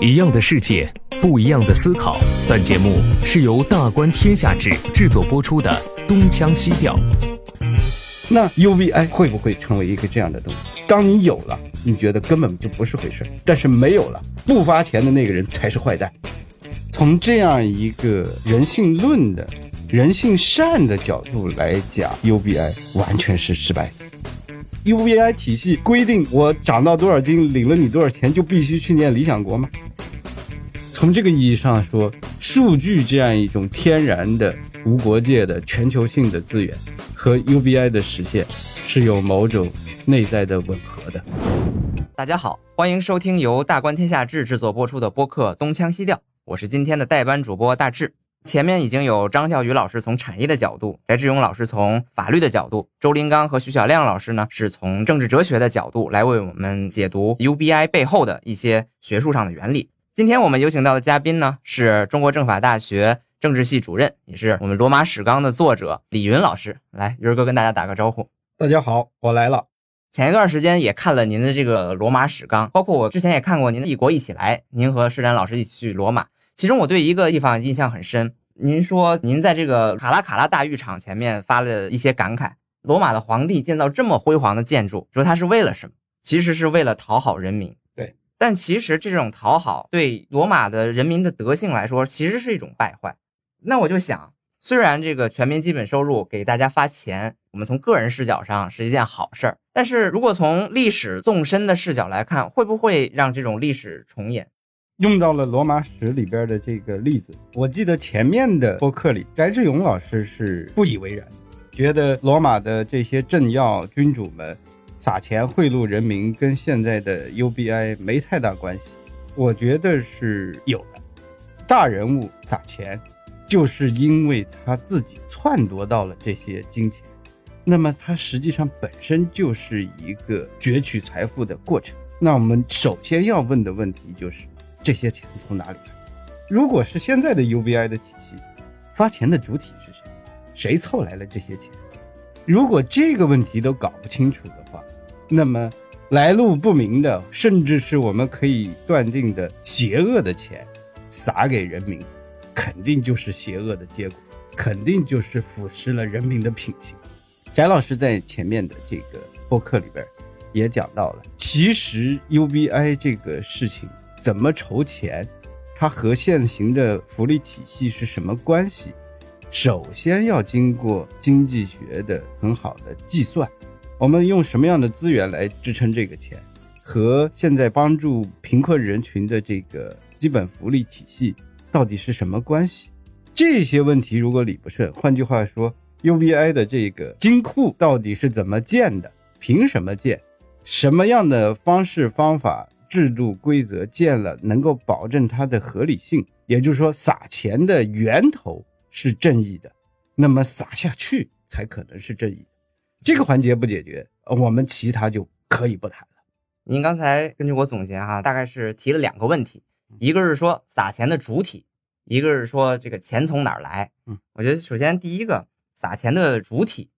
一样的世界，不一样的思考。本节目是由大观天下制制作播出的《东腔西调》。那 UBI 会不会成为一个这样的东西？当你有了，你觉得根本就不是回事；但是没有了，不发钱的那个人才是坏蛋。从这样一个人性论的、人性善的角度来讲，UBI 完全是失败。UBI 体系规定，我长到多少斤，领了你多少钱，就必须去念理想国吗？从这个意义上说，数据这样一种天然的无国界的全球性的资源，和 UBI 的实现是有某种内在的吻合的。大家好，欢迎收听由大观天下志制作播出的播客《东腔西调》，我是今天的代班主播大志。前面已经有张笑宇老师从产业的角度，翟志勇老师从法律的角度，周林刚和徐小亮老师呢是从政治哲学的角度来为我们解读 UBI 背后的一些学术上的原理。今天我们有请到的嘉宾呢是中国政法大学政治系主任，也是我们《罗马史纲》的作者李云老师。来，云哥跟大家打个招呼。大家好，我来了。前一段时间也看了您的这个《罗马史纲》，包括我之前也看过您的《异国一起来》，您和施展老师一起去罗马。其中我对一个地方印象很深，您说您在这个卡拉卡拉大浴场前面发了一些感慨。罗马的皇帝建造这么辉煌的建筑，说他是为了什么？其实是为了讨好人民。对，但其实这种讨好对罗马的人民的德性来说，其实是一种败坏。那我就想，虽然这个全民基本收入给大家发钱，我们从个人视角上是一件好事儿，但是如果从历史纵深的视角来看，会不会让这种历史重演？用到了罗马史里边的这个例子，我记得前面的播客里，翟志勇老师是不以为然，觉得罗马的这些政要君主们撒钱贿赂人民，跟现在的 UBI 没太大关系。我觉得是有的，大人物撒钱，就是因为他自己篡夺到了这些金钱，那么他实际上本身就是一个攫取财富的过程。那我们首先要问的问题就是。这些钱从哪里来？如果是现在的 UBI 的体系，发钱的主体是谁？谁凑来了这些钱？如果这个问题都搞不清楚的话，那么来路不明的，甚至是我们可以断定的邪恶的钱，撒给人民，肯定就是邪恶的结果，肯定就是腐蚀了人民的品行。翟老师在前面的这个播客里边也讲到了，其实 UBI 这个事情。怎么筹钱？它和现行的福利体系是什么关系？首先要经过经济学的很好的计算，我们用什么样的资源来支撑这个钱，和现在帮助贫困人群的这个基本福利体系到底是什么关系？这些问题如果理不顺，换句话说，UBI 的这个金库到底是怎么建的？凭什么建？什么样的方式方法？制度规则建了，能够保证它的合理性，也就是说，撒钱的源头是正义的，那么撒下去才可能是正义。这个环节不解决，我们其他就可以不谈了。您刚才根据我总结哈，大概是提了两个问题，一个是说撒钱的主体，一个是说这个钱从哪儿来。嗯，我觉得首先第一个撒钱的主体，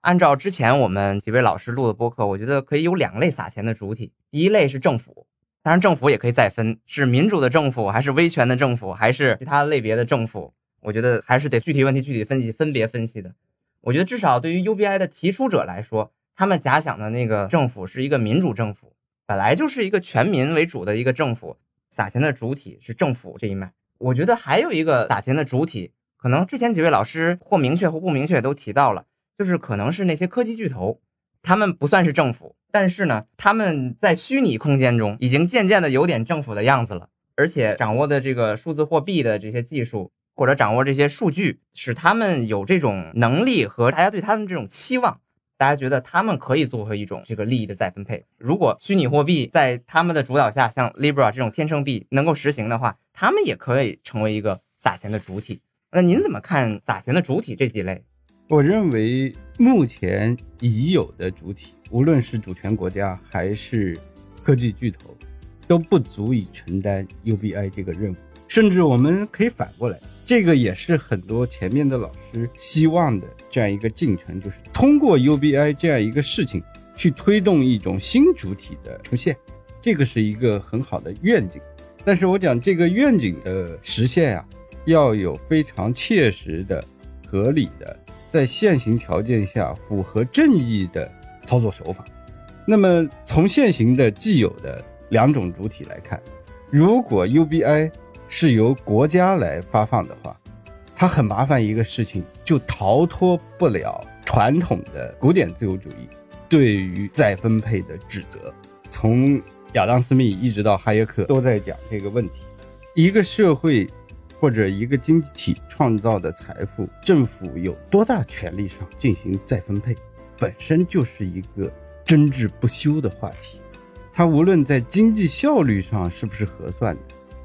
按照之前我们几位老师录的播客，我觉得可以有两类撒钱的主体，第一类是政府。当然，政府也可以再分，是民主的政府，还是威权的政府，还是其他类别的政府？我觉得还是得具体问题具体分析，分别分析的。我觉得至少对于 UBI 的提出者来说，他们假想的那个政府是一个民主政府，本来就是一个全民为主的一个政府，撒钱的主体是政府这一脉。我觉得还有一个撒钱的主体，可能之前几位老师或明确或不明确都提到了，就是可能是那些科技巨头。他们不算是政府，但是呢，他们在虚拟空间中已经渐渐的有点政府的样子了，而且掌握的这个数字货币的这些技术，或者掌握这些数据，使他们有这种能力和大家对他们这种期望，大家觉得他们可以做回一种这个利益的再分配。如果虚拟货币在他们的主导下，像 Libra 这种天生币能够实行的话，他们也可以成为一个撒钱的主体。那您怎么看撒钱的主体这几类？我认为目前已有的主体，无论是主权国家还是科技巨头，都不足以承担 UBI 这个任务。甚至我们可以反过来，这个也是很多前面的老师希望的这样一个进程，就是通过 UBI 这样一个事情去推动一种新主体的出现，这个是一个很好的愿景。但是我讲这个愿景的实现呀、要有非常切实的、合理的，在现行条件下符合正义的操作手法。那么从现行的既有的两种主体来看，如果 UBI 是由国家来发放的话，它很麻烦一个事情，就逃脱不了传统的古典自由主义对于再分配的指责。从亚当·斯密一直到哈耶克都在讲这个问题。一个社会或者一个经济体创造的财富，政府有多大权力上进行再分配，本身就是一个争执不休的话题。它无论在经济效率上是不是合算的，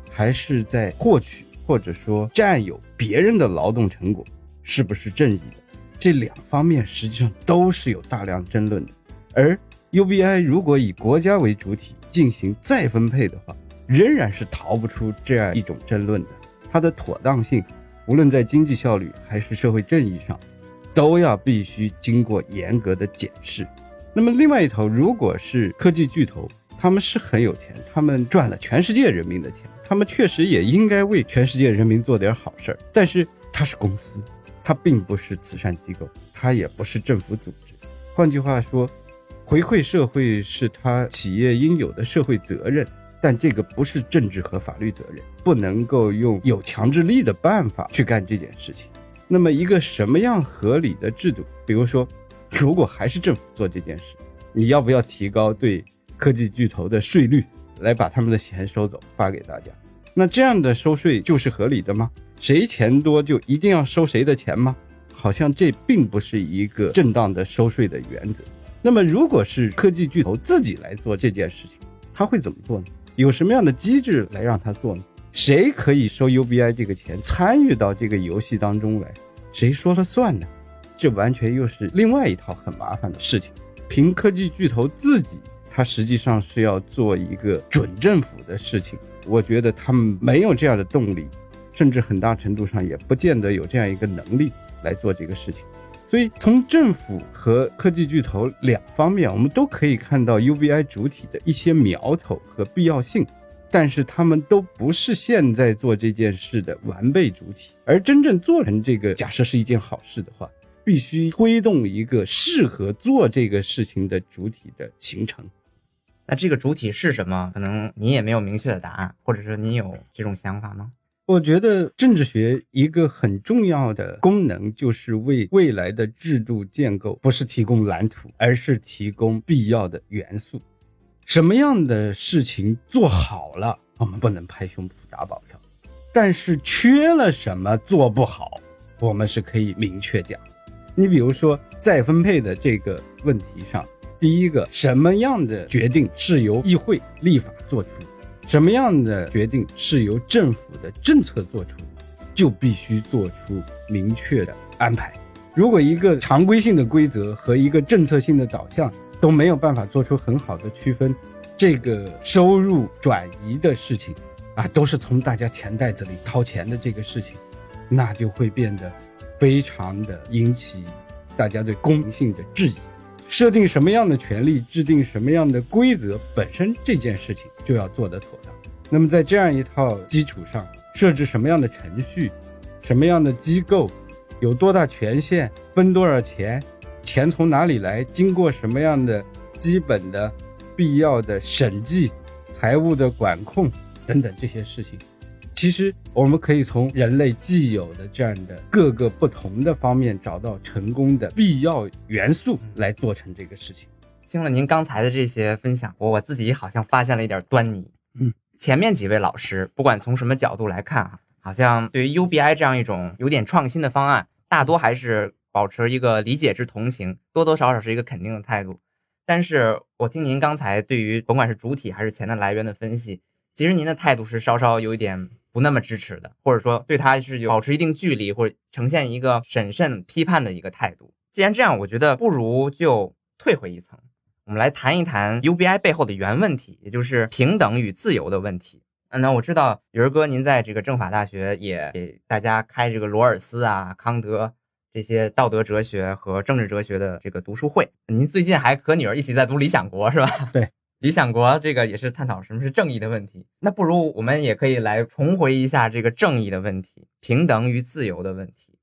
还是在获取或者说占有别人的劳动成果是不是正义的，这两方面实际上都是有大量争论的。而 UBI 如果以国家为主体进行再分配的话，仍然是逃不出这样一种争论的。它的妥当性，无论在经济效率还是社会正义上，都要必须经过严格的检视。那么另外一头，如果是科技巨头，他们是很有钱，他们赚了全世界人民的钱，他们确实也应该为全世界人民做点好事儿。但是它是公司，它并不是慈善机构，它也不是政府组织。换句话说，回馈社会是他企业应有的社会责任，但这个不是政治和法律责任，不能够用有强制力的办法去干这件事情。那么，一个什么样合理的制度？比如说，如果还是政府做这件事，你要不要提高对科技巨头的税率，来把他们的钱收走，发给大家？那这样的收税就是合理的吗？谁钱多就一定要收谁的钱吗？好像这并不是一个正当的收税的原则。那么，如果是科技巨头自己来做这件事情，他会怎么做呢？有什么样的机制来让他做呢？谁可以收 UBI 这个钱，参与到这个游戏当中来？谁说了算呢？这完全又是另外一套很麻烦的事情。凭科技巨头自己，他实际上是要做一个准政府的事情。我觉得他们没有这样的动力，甚至很大程度上也不见得有这样一个能力来做这个事情。所以，从政府和科技巨头两方面，我们都可以看到 UBI 主体的一些苗头和必要性，但是他们都不是现在做这件事的完备主体。而真正做成这个，假设是一件好事的话，必须推动一个适合做这个事情的主体的形成。那这个主体是什么？可能你也没有明确的答案，或者是你有这种想法吗？我觉得政治学一个很重要的功能，就是为未来的制度建构，不是提供蓝图，而是提供必要的元素。什么样的事情做好了，我们不能拍胸脯打保票；但是缺了什么做不好，我们是可以明确讲。你比如说再分配的这个问题上，第一个，什么样的决定是由议会立法做出？什么样的决定是由政府的政策做出，就必须做出明确的安排。如果一个常规性的规则和一个政策性的导向都没有办法做出很好的区分，这个收入转移的事情啊，都是从大家钱袋子里掏钱的这个事情，那就会变得非常的引起大家对公平性的质疑。设定什么样的权利，制定什么样的规则，本身这件事情就要做得妥当。那么在这样一套基础上，设置什么样的程序，什么样的机构，有多大权限，分多少钱，钱从哪里来，经过什么样的基本的、必要的审计、财务的管控等等这些事情。其实我们可以从人类既有的这样的各个不同的方面找到成功的必要元素来做成这个事情。听了您刚才的这些分享，我我自己好像发现了一点端倪。嗯，前面几位老师不管从什么角度来看啊，好像对于 UBI 这样一种有点创新的方案，大多还是保持一个理解之同情，多多少少是一个肯定的态度。但是我听您刚才对于甭管是主体还是钱的来源的分析，其实您的态度是稍稍有一点。不那么支持的，或者说对他是有保持一定距离，或者呈现一个审慎批判的一个态度。既然这样，我觉得不如就退回一层，我们来谈一谈 UBI 背后的原问题，也就是平等与自由的问题。嗯，那我知道宇儿哥您在这个政法大学也给大家开这个罗尔斯啊、康德这些道德哲学和政治哲学的这个读书会。您最近还和女儿一起在读《理想国》是吧？对，《理想国这个也是探讨什么是正义的问题。那不如我们也可以来重回一下这个正义的问题，平等与自由的问题。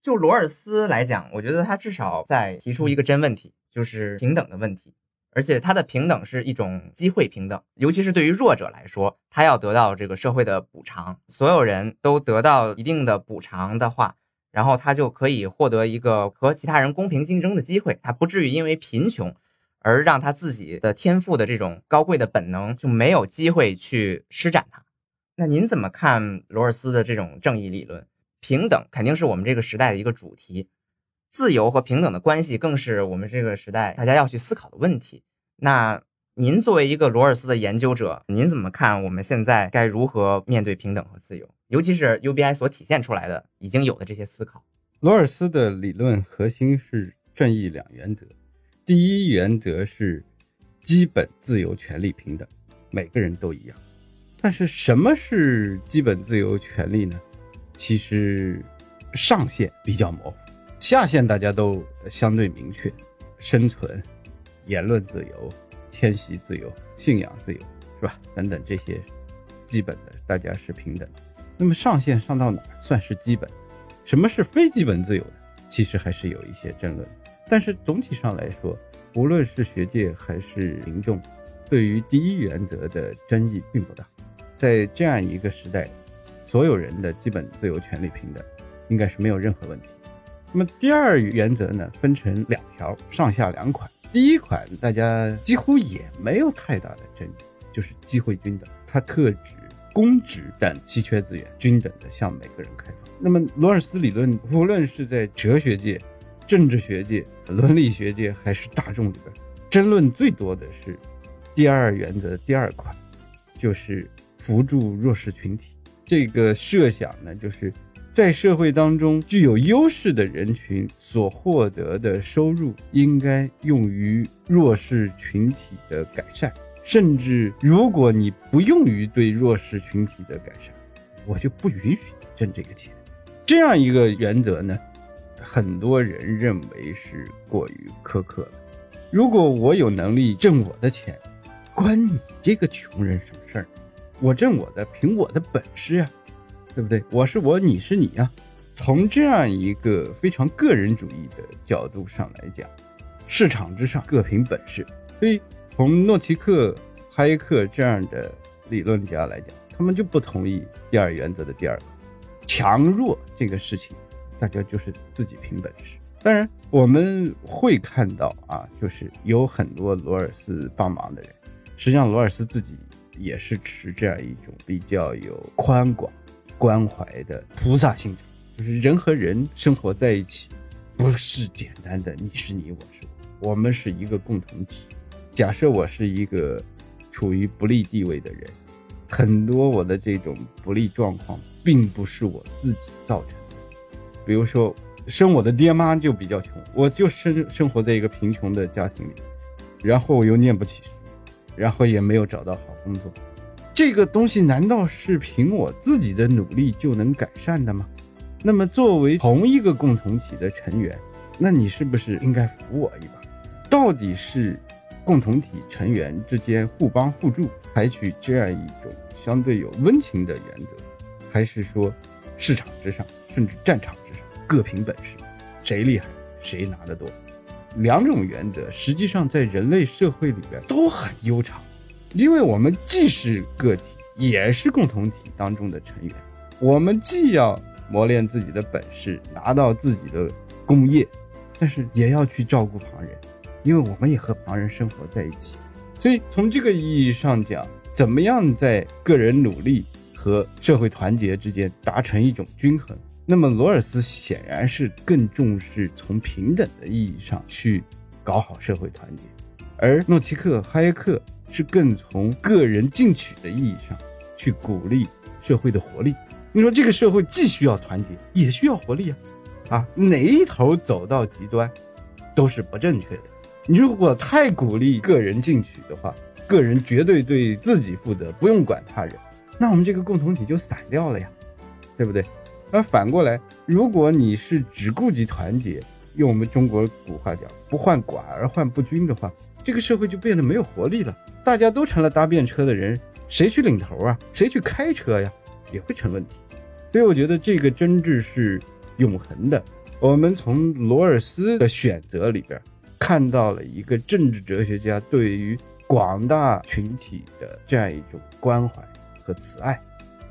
就罗尔斯来讲，我觉得他至少在提出一个真问题，就是平等的问题。而且他的平等是一种机会平等，尤其是对于弱者来说，他要得到这个社会的补偿，所有人都得到一定的补偿的话。然后他就可以获得一个和其他人公平竞争的机会，他不至于因为贫穷而让他自己的天赋的这种高贵的本能就没有机会去施展它。那您怎么看罗尔斯的这种正义理论？平等肯定是我们这个时代的一个主题，自由和平等的关系更是我们这个时代大家要去思考的问题。那您作为一个罗尔斯的研究者，您怎么看我们现在该如何面对平等和自由？尤其是 UBI 所体现出来的已经有的这些思考，罗尔斯的理论核心是正义两原则。第一原则是基本自由、权利平等，每个人都一样。但是什么是基本自由权利呢？其实上限比较模糊，下限大家都相对明确：生存、言论自由、迁徙自由、信仰自由，是吧？等等这些基本的，大家是平等的。那么上限上到哪算是基本？什么是非基本自由呢？其实还是有一些争论。但是总体上来说，无论是学界还是民众，对于第一原则的争议并不大。在这样一个时代，所有人的基本自由、权利平等，应该是没有任何问题。那么第二原则呢，分成两条，上下两款。第一款大家几乎也没有太大的争议，就是机会均等，它特指。公职等稀缺资源均等的向每个人开放。那么，罗尔斯理论无论是在哲学界、政治学界、伦理学界，还是大众里边，争论最多的是第二原则第二款，就是扶助弱势群体。这个设想呢，就是在社会当中具有优势的人群所获得的收入，应该用于弱势群体的改善。甚至，如果你不用于对弱势群体的改善，我就不允许你挣这个钱。这样一个原则呢，很多人认为是过于苛刻了。如果我有能力挣我的钱，关你这个穷人什么事儿？我挣我的，凭我的本事呀，对不对？我是我，你是你呀。从这样一个非常个人主义的角度上来讲，市场之上各凭本事，所以。从诺奇克、哈耶克这样的理论家来讲，他们就不同意第二原则的第二个强弱这个事情，大家就是自己凭本事。当然，我们会看到啊，就是有很多罗尔斯帮忙的人，实际上罗尔斯自己也是持这样一种比较有宽广关怀的菩萨心肠，就是人和人生活在一起，不是简单的你是你我是我，我们是一个共同体。假设我是一个处于不利地位的人，很多我的这种不利状况并不是我自己造成的。比如说，生我的爹妈就比较穷，我就生生活在一个贫穷的家庭里，然后我又念不起书，然后也没有找到好工作。这个东西难道是凭我自己的努力就能改善的吗？那么，作为同一个共同体的成员，那你是不是应该扶我一把？到底是？共同体成员之间互帮互助，采取这样一种相对有温情的原则，还是说市场之上，甚至战场之上各凭本事，谁厉害谁拿得多？两种原则实际上在人类社会里边都很悠长，因为我们既是个体，也是共同体当中的成员，我们既要磨练自己的本事，拿到自己的功业，但是也要去照顾旁人。因为我们也和旁人生活在一起，所以从这个意义上讲，怎么样在个人努力和社会团结之间达成一种均衡？那么罗尔斯显然是更重视从平等的意义上去搞好社会团结，而诺奇克、哈耶克是更从个人进取的意义上去鼓励社会的活力。你说这个社会既需要团结，也需要活力啊！啊，哪一头走到极端，都是不正确的。你如果太鼓励个人进取的话，个人绝对对自己负责，不用管他人，那我们这个共同体就散掉了呀，对不对？而反过来，如果你是只顾及团结，用我们中国古话讲“不患寡而患不均”的话，这个社会就变得没有活力了。大家都成了搭便车的人，谁去领头啊？谁去开车呀？也会成问题。所以我觉得这个真挚是永恒的。我们从罗尔斯的选择里边看到了一个政治哲学家对于广大群体的这样一种关怀和慈爱，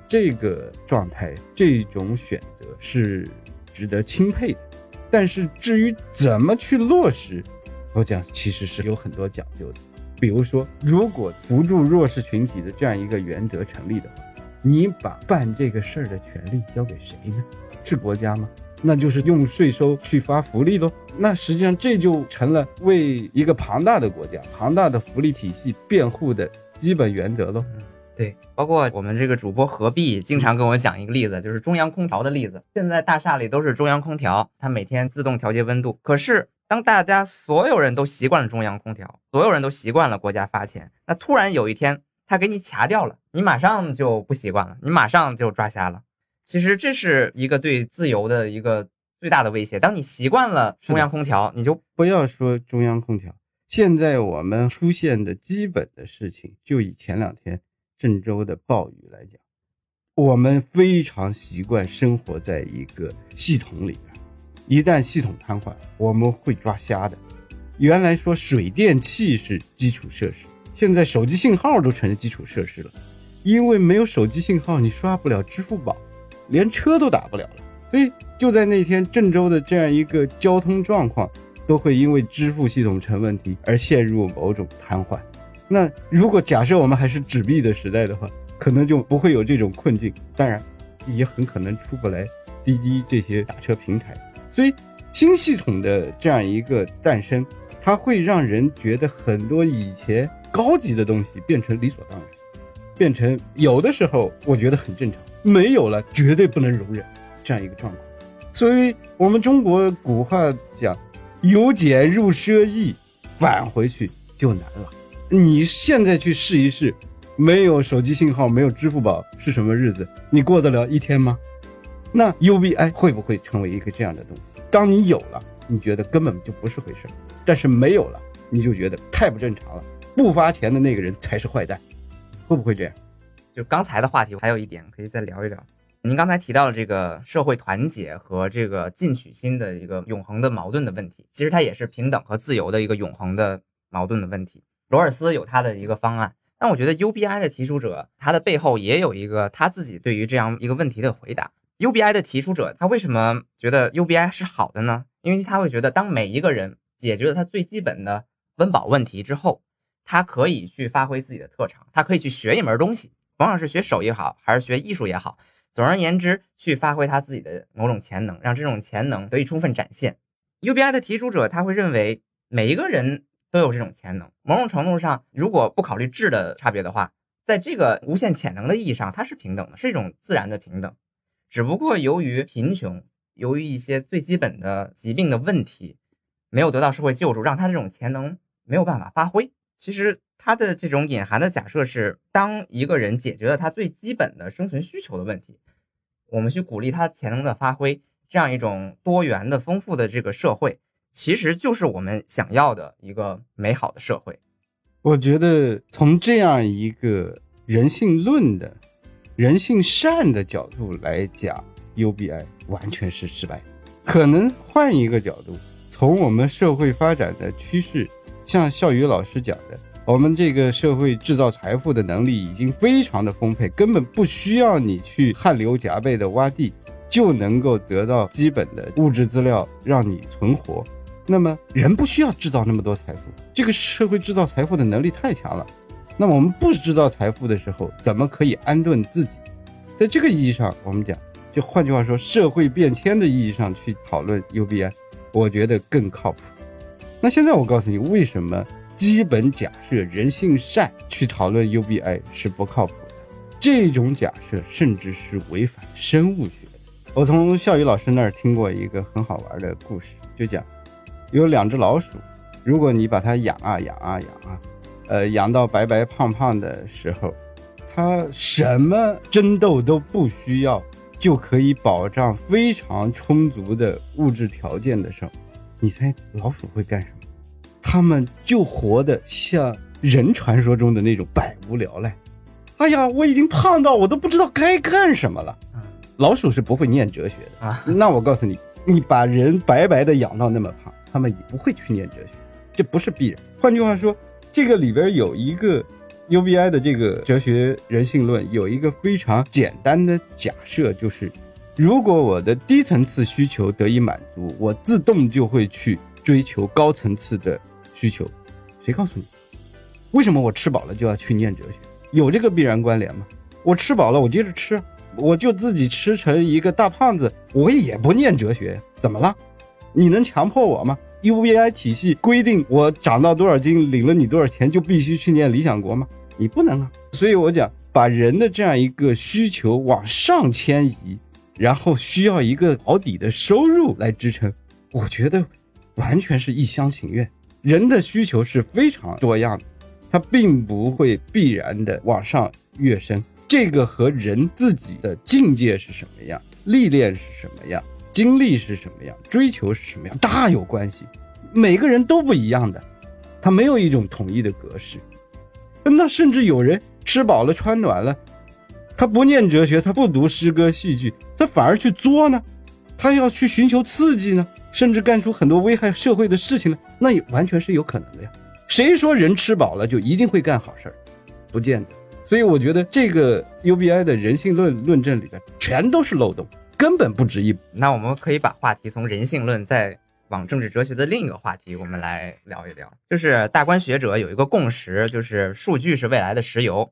这个状态，这种选择是值得钦佩的。但是至于怎么去落实，我讲其实是有很多讲究的。比如说，如果扶助弱势群体的这样一个原则成立的话，你把办这个事儿的权利交给谁呢？是国家吗？那就是用税收去发福利喽。那实际上这就成了为一个庞大的国家、庞大的福利体系辩护的基本原则喽。对，包括我们这个主播何必经常跟我讲一个例子，就是中央空调的例子。现在大厦里都是中央空调，它每天自动调节温度。可是当大家所有人都习惯了中央空调，所有人都习惯了国家发钱，那突然有一天他给你卡掉了，你马上就不习惯了，你马上就抓瞎了。其实这是一个对自由的一个最大的威胁。当你习惯了中央空调，你就不要说中央空调。现在我们出现的基本的事情，就以前两天。郑州的暴雨来讲，我们非常习惯生活在一个系统里边，一旦系统瘫痪，我们会抓瞎的。原来说水电气是基础设施，现在手机信号都成基础设施了，因为没有手机信号，你刷不了支付宝，连车都打不了了。所以就在那天，郑州的这样一个交通状况，都会因为支付系统成问题而陷入某种瘫痪。那如果假设我们还是纸币的时代的话，可能就不会有这种困境。当然，也很可能出不来滴滴这些打车平台。所以，新系统的这样一个诞生，它会让人觉得很多以前高级的东西变成理所当然，变成有的时候我觉得很正常，没有了绝对不能容忍这样一个状况。所以我们中国古话讲“由俭入奢易”，返回去就难了。你现在去试一试，没有手机信号，没有支付宝是什么日子？你过得了一天吗？那 UBI 会不会成为一个这样的东西？当你有了，你觉得根本就不是回事；但是没有了，你就觉得太不正常了。不发钱的那个人才是坏蛋，会不会这样？就刚才的话题，还有一点可以再聊一聊。您刚才提到了这个社会团结和这个进取心的一个永恒的矛盾的问题，其实它也是平等和自由的一个永恒的矛盾的问题。罗尔斯有他的一个方案，但我觉得 UBI 的提出者他的背后也有一个他自己对于这样一个问题的回答。UBI 的提出者他为什么觉得 UBI 是好的呢？因为他会觉得，当每一个人解决了他最基本的温饱问题之后，他可以去发挥自己的特长，他可以去学一门东西，甭管是学手艺好还是学艺术也好，总而言之，去发挥他自己的某种潜能，让这种潜能得以充分展现。UBI 的提出者他会认为每一个人。都有这种潜能。某种程度上，如果不考虑质的差别的话，在这个无限潜能的意义上，它是平等的，是一种自然的平等。只不过由于贫穷，由于一些最基本的疾病的问题，没有得到社会救助，让他这种潜能没有办法发挥。其实他的这种隐含的假设是，当一个人解决了他最基本的生存需求的问题，我们去鼓励他潜能的发挥，这样一种多元的、丰富的这个社会。其实就是我们想要的一个美好的社会。我觉得从这样一个人性论的、人性善的角度来讲，UBI 完全是失败。可能换一个角度，从我们社会发展的趋势，像笑宇老师讲的，我们这个社会制造财富的能力已经非常的丰沛，根本不需要你去汗流浃背的挖地，就能够得到基本的物质资料让你存活。那么人不需要制造那么多财富，这个社会制造财富的能力太强了。那么我们不制造财富的时候，怎么可以安顿自己？在这个意义上，我们讲，就换句话说，社会变迁的意义上去讨论 UBI，我觉得更靠谱。那现在我告诉你，为什么基本假设人性善去讨论 UBI 是不靠谱的？这种假设甚至是违反生物学的。我从笑宇老师那儿听过一个很好玩的故事，就讲。有两只老鼠，如果你把它养啊养啊养啊，呃，养到白白胖胖的时候，它什么争斗都不需要，就可以保障非常充足的物质条件的时候，你猜老鼠会干什么？他们就活得像人传说中的那种百无聊赖。哎呀，我已经胖到我都不知道该干什么了。老鼠是不会念哲学的啊。那我告诉你，你把人白白的养到那么胖，他们也不会去念哲学，这不是必然。换句话说，这个里边有一个 UBI 的这个哲学人性论，有一个非常简单的假设，就是如果我的低层次需求得以满足，我自动就会去追求高层次的需求。谁告诉你？为什么我吃饱了就要去念哲学？有这个必然关联吗？我吃饱了，我接着吃。我就自己吃成一个大胖子，我也不念哲学，怎么了？你能强迫我吗？UBI 体系规定我长到多少斤，领了你多少钱，就必须去念理想国吗？你不能啊！所以我讲，把人的这样一个需求往上迁移，然后需要一个保底的收入来支撑，我觉得完全是一厢情愿。人的需求是非常多样的，它并不会必然的往上跃升。这个和人自己的境界是什么样，历练是什么样，经历是什么样，追求是什么样，大有关系。每个人都不一样的，他没有一种统一的格式。那甚至有人吃饱了穿暖了，他不念哲学，他不读诗歌戏剧，他反而去作呢，他要去寻求刺激呢，甚至干出很多危害社会的事情呢，那也完全是有可能的呀。谁说人吃饱了就一定会干好事儿？不见得。所以我觉得这个 UBI 的人性论论证里边全都是漏洞，根本不值一。那我们可以把话题从人性论再往政治哲学的另一个话题，我们来聊一聊。就是大观学者有一个共识，就是数据是未来的石油。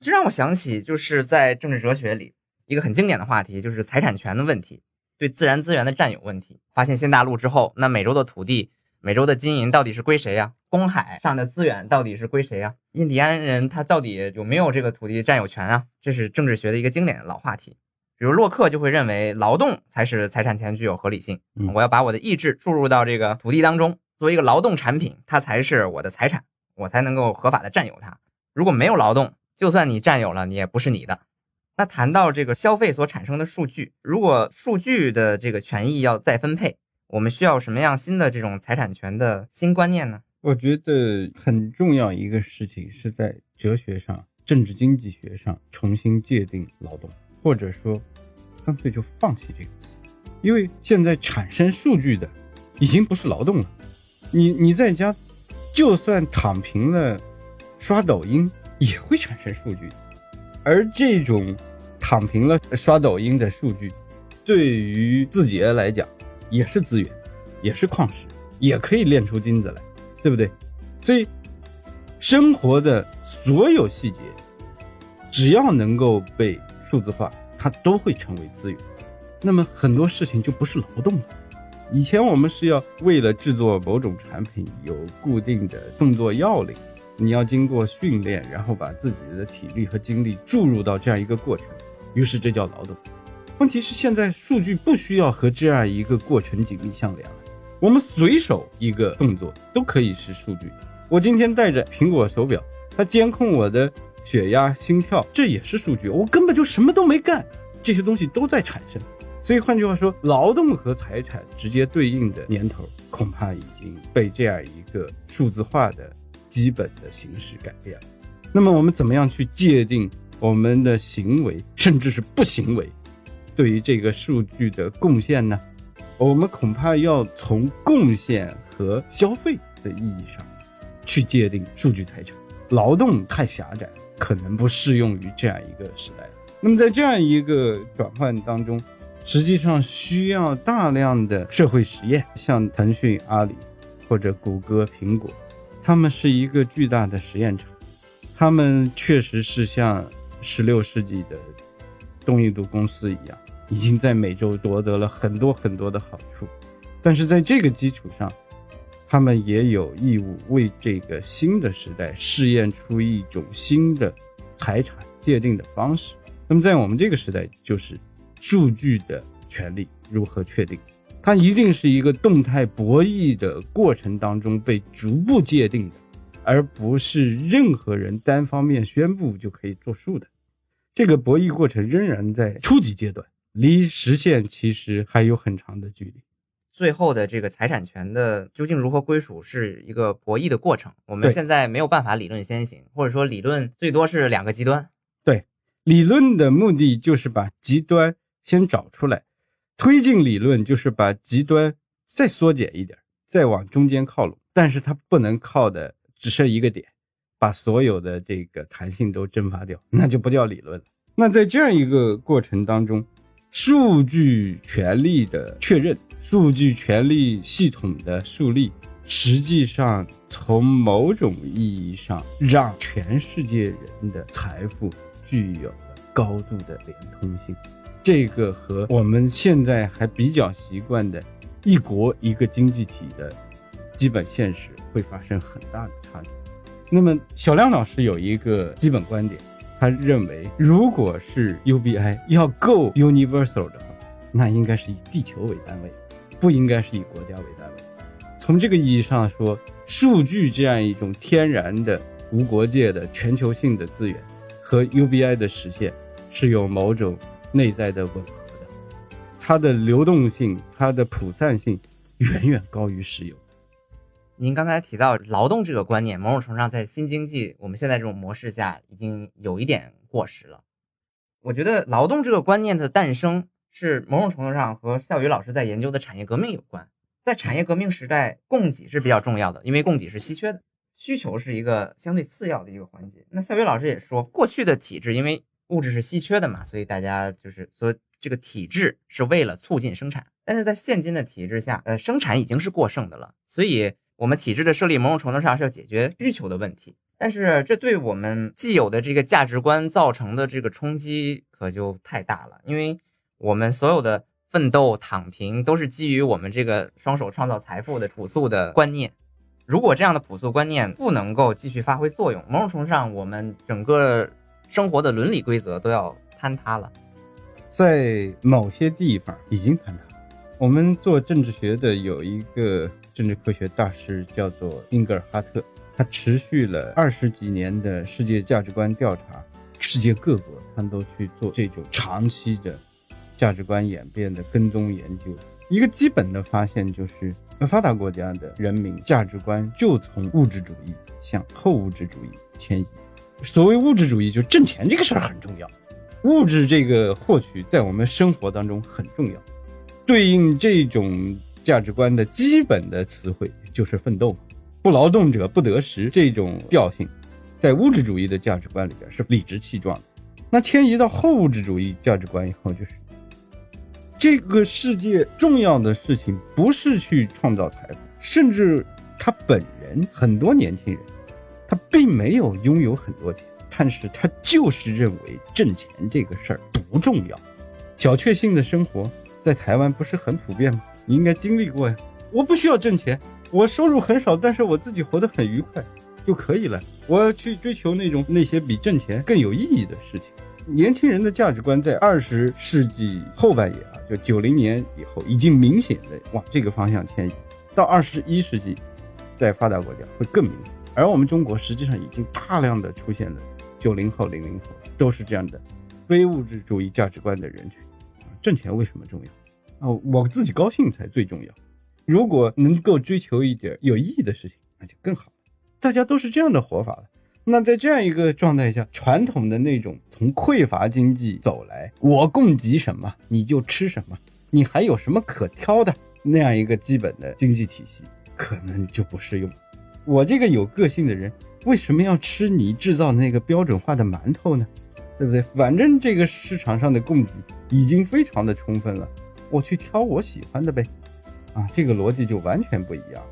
这让我想起就是在政治哲学里一个很经典的话题，就是财产权的问题，对自然资源的占有问题。发现新大陆之后，那美洲的土地。美洲的金银到底是归谁呀？公海上的资源到底是归谁呀？印第安人他到底有没有这个土地占有权啊？这是政治学的一个经典的老话题。比如洛克就会认为劳动才是财产权具有合理性，我要把我的意志注入到这个土地当中，作为一个劳动产品，它才是我的财产，我才能够合法的占有它。如果没有劳动，就算你占有了，你也不是你的。那谈到这个消费所产生的数据，如果数据的这个权益要再分配。我们需要什么样新的这种财产权的新观念呢？我觉得很重要一个事情是在哲学上、政治经济学上重新界定劳动，或者说，干脆就放弃这个词，因为现在产生数据的已经不是劳动了。你你在家就算躺平了，刷抖音也会产生数据，而这种躺平了刷抖音的数据，对于字节来讲。也是资源，也是矿石，也可以炼出金子来，对不对？所以，生活的所有细节，只要能够被数字化，它都会成为资源。那么很多事情就不是劳动了。以前我们是要为了制作某种产品有固定的动作要领，你要经过训练，然后把自己的体力和精力注入到这样一个过程，于是这叫劳动。问题是现在数据不需要和这样一个过程紧密相连了，我们随手一个动作都可以是数据。我今天戴着苹果手表，它监控我的血压、心跳，这也是数据。我根本就什么都没干，这些东西都在产生。所以换句话说，劳动和财产直接对应的年头，恐怕已经被这样一个数字化的基本的形式改变了。那么我们怎么样去界定我们的行为，甚至是不行为？对于这个数据的贡献呢，我们恐怕要从贡献和消费的意义上，去界定数据财产。劳动太狭窄，可能不适用于这样一个时代。那么在这样一个转换当中，实际上需要大量的社会实验。像腾讯、阿里或者谷歌、苹果，他们是一个巨大的实验场，他们确实是像十六世纪的。东印度公司一样，已经在美洲夺得了很多很多的好处，但是在这个基础上，他们也有义务为这个新的时代试验出一种新的财产界定的方式。那么在我们这个时代，就是数据的权利如何确定？它一定是一个动态博弈的过程当中被逐步界定的，而不是任何人单方面宣布就可以作数的。这个博弈过程仍然在初级阶段，离实现其实还有很长的距离。最后的这个财产权的究竟如何归属，是一个博弈的过程。我们现在没有办法理论先行，或者说理论最多是两个极端。对理论的目的就是把极端先找出来，推进理论就是把极端再缩减一点，再往中间靠拢。但是它不能靠的只剩一个点，把所有的这个弹性都蒸发掉，那就不叫理论了。那在这样一个过程当中，数据权利的确认、数据权利系统的树立，实际上从某种意义上让全世界人的财富具有高度的连通性。这个和我们现在还比较习惯的一国一个经济体的基本现实会发生很大的差距。那么小亮老师有一个基本观点，他认为如果是 UBI 要够 universal 的话，那应该是以地球为单位，不应该是以国家为单位。从这个意义上说，数据这样一种天然的无国界的全球性的资源，和 UBI 的实现是有某种内在的吻合的，它的流动性、它的普散性远远高于石油。您刚才提到劳动这个观念，某种程度上在新经济我们现在这种模式下已经有一点过时了。我觉得劳动这个观念的诞生是某种程度上和笑宇老师在研究的产业革命有关。在产业革命时代，供给是比较重要的，因为供给是稀缺的，需求是一个相对次要的一个环节。那夏雨老师也说，过去的体制因为物质是稀缺的嘛，所以大家就是说这个体制是为了促进生产。但是在现今的体制下，呃，生产已经是过剩的了，所以我们体制的设立某种程度上是要解决需求的问题。但是这对我们既有的这个价值观造成的这个冲击可就太大了，因为我们所有的奋斗、躺平都是基于我们这个双手创造财富的朴素的观念。如果这样的朴素观念不能够继续发挥作用，某种程度上我们整个生活的伦理规则都要坍塌了。在某些地方已经坍塌。我们做政治学的有一个政治科学大师叫做英格尔哈特，他持续了二十几年的世界价值观调查，世界各国他都去做这种长期的价值观演变的跟踪研究。一个基本的发现就是，发达国家的人民价值观就从物质主义向后物质主义迁移。所谓物质主义，就挣钱这个事儿很重要，物质这个获取在我们生活当中很重要。对应这种价值观的基本的词汇就是奋斗，不劳动者不得食这种调性，在物质主义的价值观里边是理直气壮的。那迁移到后物质主义价值观以后，就是这个世界重要的事情不是去创造财富，甚至他本人很多年轻人，他并没有拥有很多钱，但是他就是认为挣钱这个事儿不重要，小确幸的生活。在台湾不是很普遍吗？你应该经历过呀。我不需要挣钱，我收入很少，但是我自己活得很愉快就可以了。我要去追求那种那些比挣钱更有意义的事情。年轻人的价值观在二十世纪后半叶，就九零年以后，已经明显的往这个方向迁移。到二十一世纪，在发达国家会更明显。而我们中国实际上已经大量的出现了九零后、零零后都是这样的非物质主义价值观的人群。挣钱为什么重要？啊，我自己高兴才最重要。如果能够追求一点有意义的事情，那就更好。大家都是这样的活法了。那在这样一个状态下，传统的那种从匮乏经济走来，我供给什么你就吃什么，你还有什么可挑的那样一个基本的经济体系，可能就不适用。我这个有个性的人，为什么要吃你制造那个标准化的馒头呢？对不对？反正这个市场上的供给已经非常的充分了，我去挑我喜欢的呗，啊，这个逻辑就完全不一样。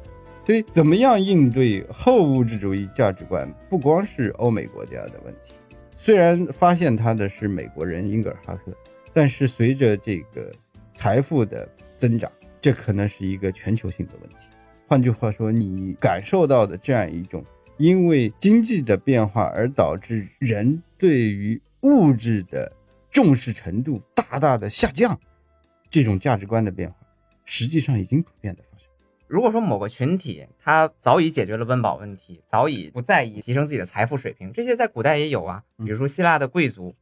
所以，怎么样应对后物质主义价值观，不光是欧美国家的问题。虽然发现它的是美国人英格尔哈特，但是随着这个财富的增长，这可能是一个全球性的问题。换句话说，你感受到的这样一种因为经济的变化而导致人对于物质的重视程度大大的下降，这种价值观的变化，实际上已经普遍的。如果说某个群体他早已解决了温饱问题，早已不在意提升自己的财富水平，这些在古代也有啊。比如说希腊的贵族，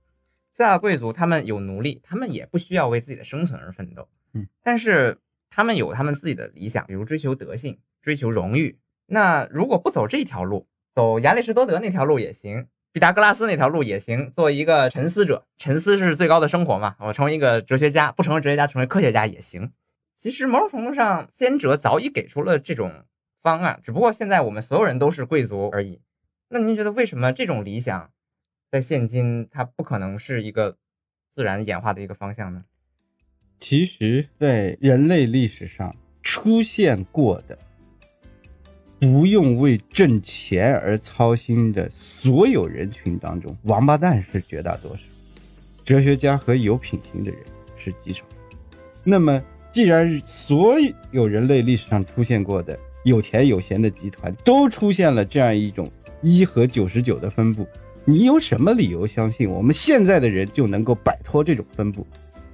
希腊的贵族他们有奴隶，他们也不需要为自己的生存而奋斗。嗯，但是他们有他们自己的理想，比如追求德性、追求荣誉。那如果不走这条路，走亚里士多德那条路也行，毕达哥拉斯那条路也行。做一个沉思者，沉思是最高的生活嘛。我成为一个哲学家，不成为哲学家，成为科学家也行。其实某种程度上，先哲早已给出了这种方案，只不过现在我们所有人都是贵族而已。那您觉得为什么这种理想在现今它不可能是一个自然演化的一个方向呢？其实，在人类历史上出现过的不用为挣钱而操心的所有人群当中，王八蛋是绝大多数，哲学家和有品行的人是极少数。那么，既然所有人类历史上出现过的有钱有闲的集团都出现了这样一种一和九十九的分布，你有什么理由相信我们现在的人就能够摆脱这种分布？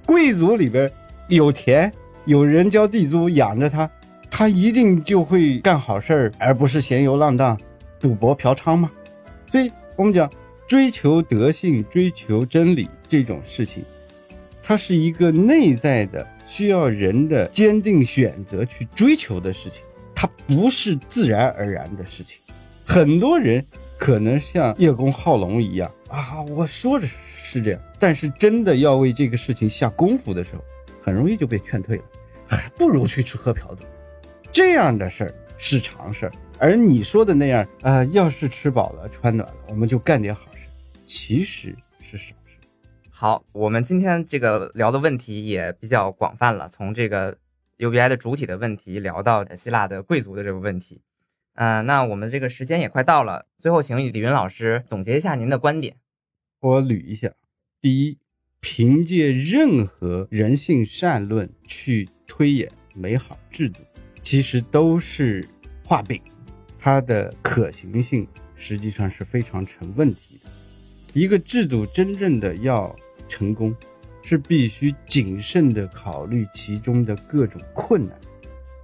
贵族里边有田，有人交地租养着他，他一定就会干好事儿，而不是闲游浪荡、赌博嫖娼吗？所以，我们讲追求德性、追求真理这种事情，它是一个内在的，需要人的坚定选择去追求的事情，它不是自然而然的事情。很多人可能像叶公好龙一样啊，我说着是这样，但是真的要为这个事情下功夫的时候，很容易就被劝退了，还不如去吃喝嫖赌。这样的事儿是常事儿，而你说的那样啊、要是吃饱了穿暖了，我们就干点好事，其实是少。好，我们今天这个聊的问题也比较广泛了，从这个 UBI 的主体的问题聊到希腊的贵族的这个问题。嗯、那我们这个时间也快到了，最后请李云老师总结一下您的观点。我捋一下：第一，凭借任何人性善论去推演美好制度，其实都是画饼，它的可行性实际上是非常成问题的。一个制度真正的要成功，是必须谨慎的考虑其中的各种困难，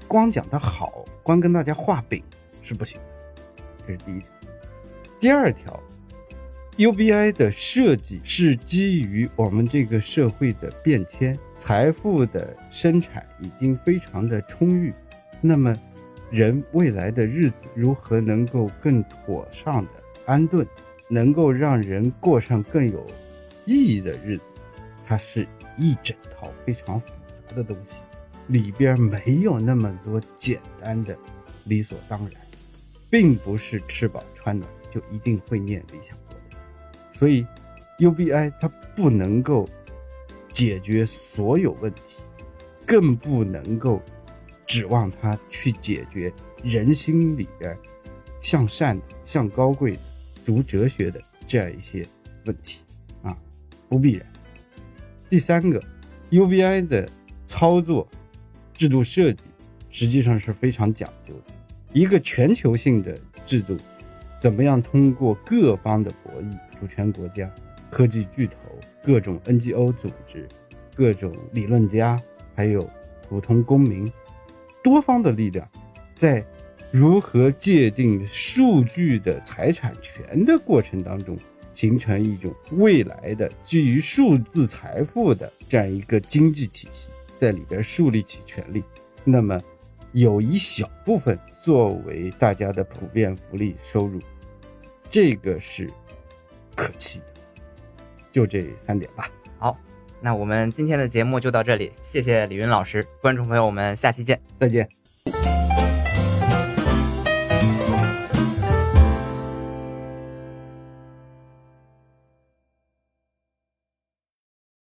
光讲它好，光跟大家画饼是不行的。这是第一条。第二条，UBI 的设计是基于我们这个社会的变迁，财富的生产已经非常的充裕，那么人未来的日子如何能够更妥善的安顿，能够让人过上更有意义的日子，它是一整套非常复杂的东西，里边没有那么多简单的理所当然，并不是吃饱穿暖就一定会念理想国的。所以，UBI 它不能够解决所有问题，更不能够指望它去解决人心里边向善的、向高贵的、读哲学的这样一些问题，不必然。第三个，UBI 的操作、制度设计实际上是非常讲究的。一个全球性的制度，怎么样通过各方的博弈，主权国家、科技巨头、各种 NGO 组织、各种理论家，还有普通公民，多方的力量，在如何界定数据的财产权的过程当中，形成一种未来的基于数字财富的这样一个经济体系，在里边树立起权利。那么，有一小部分作为大家的普遍福利收入，这个是可期的。就这三点吧。好，那我们今天的节目就到这里，谢谢李云老师，观众朋友，我们下期见。再见。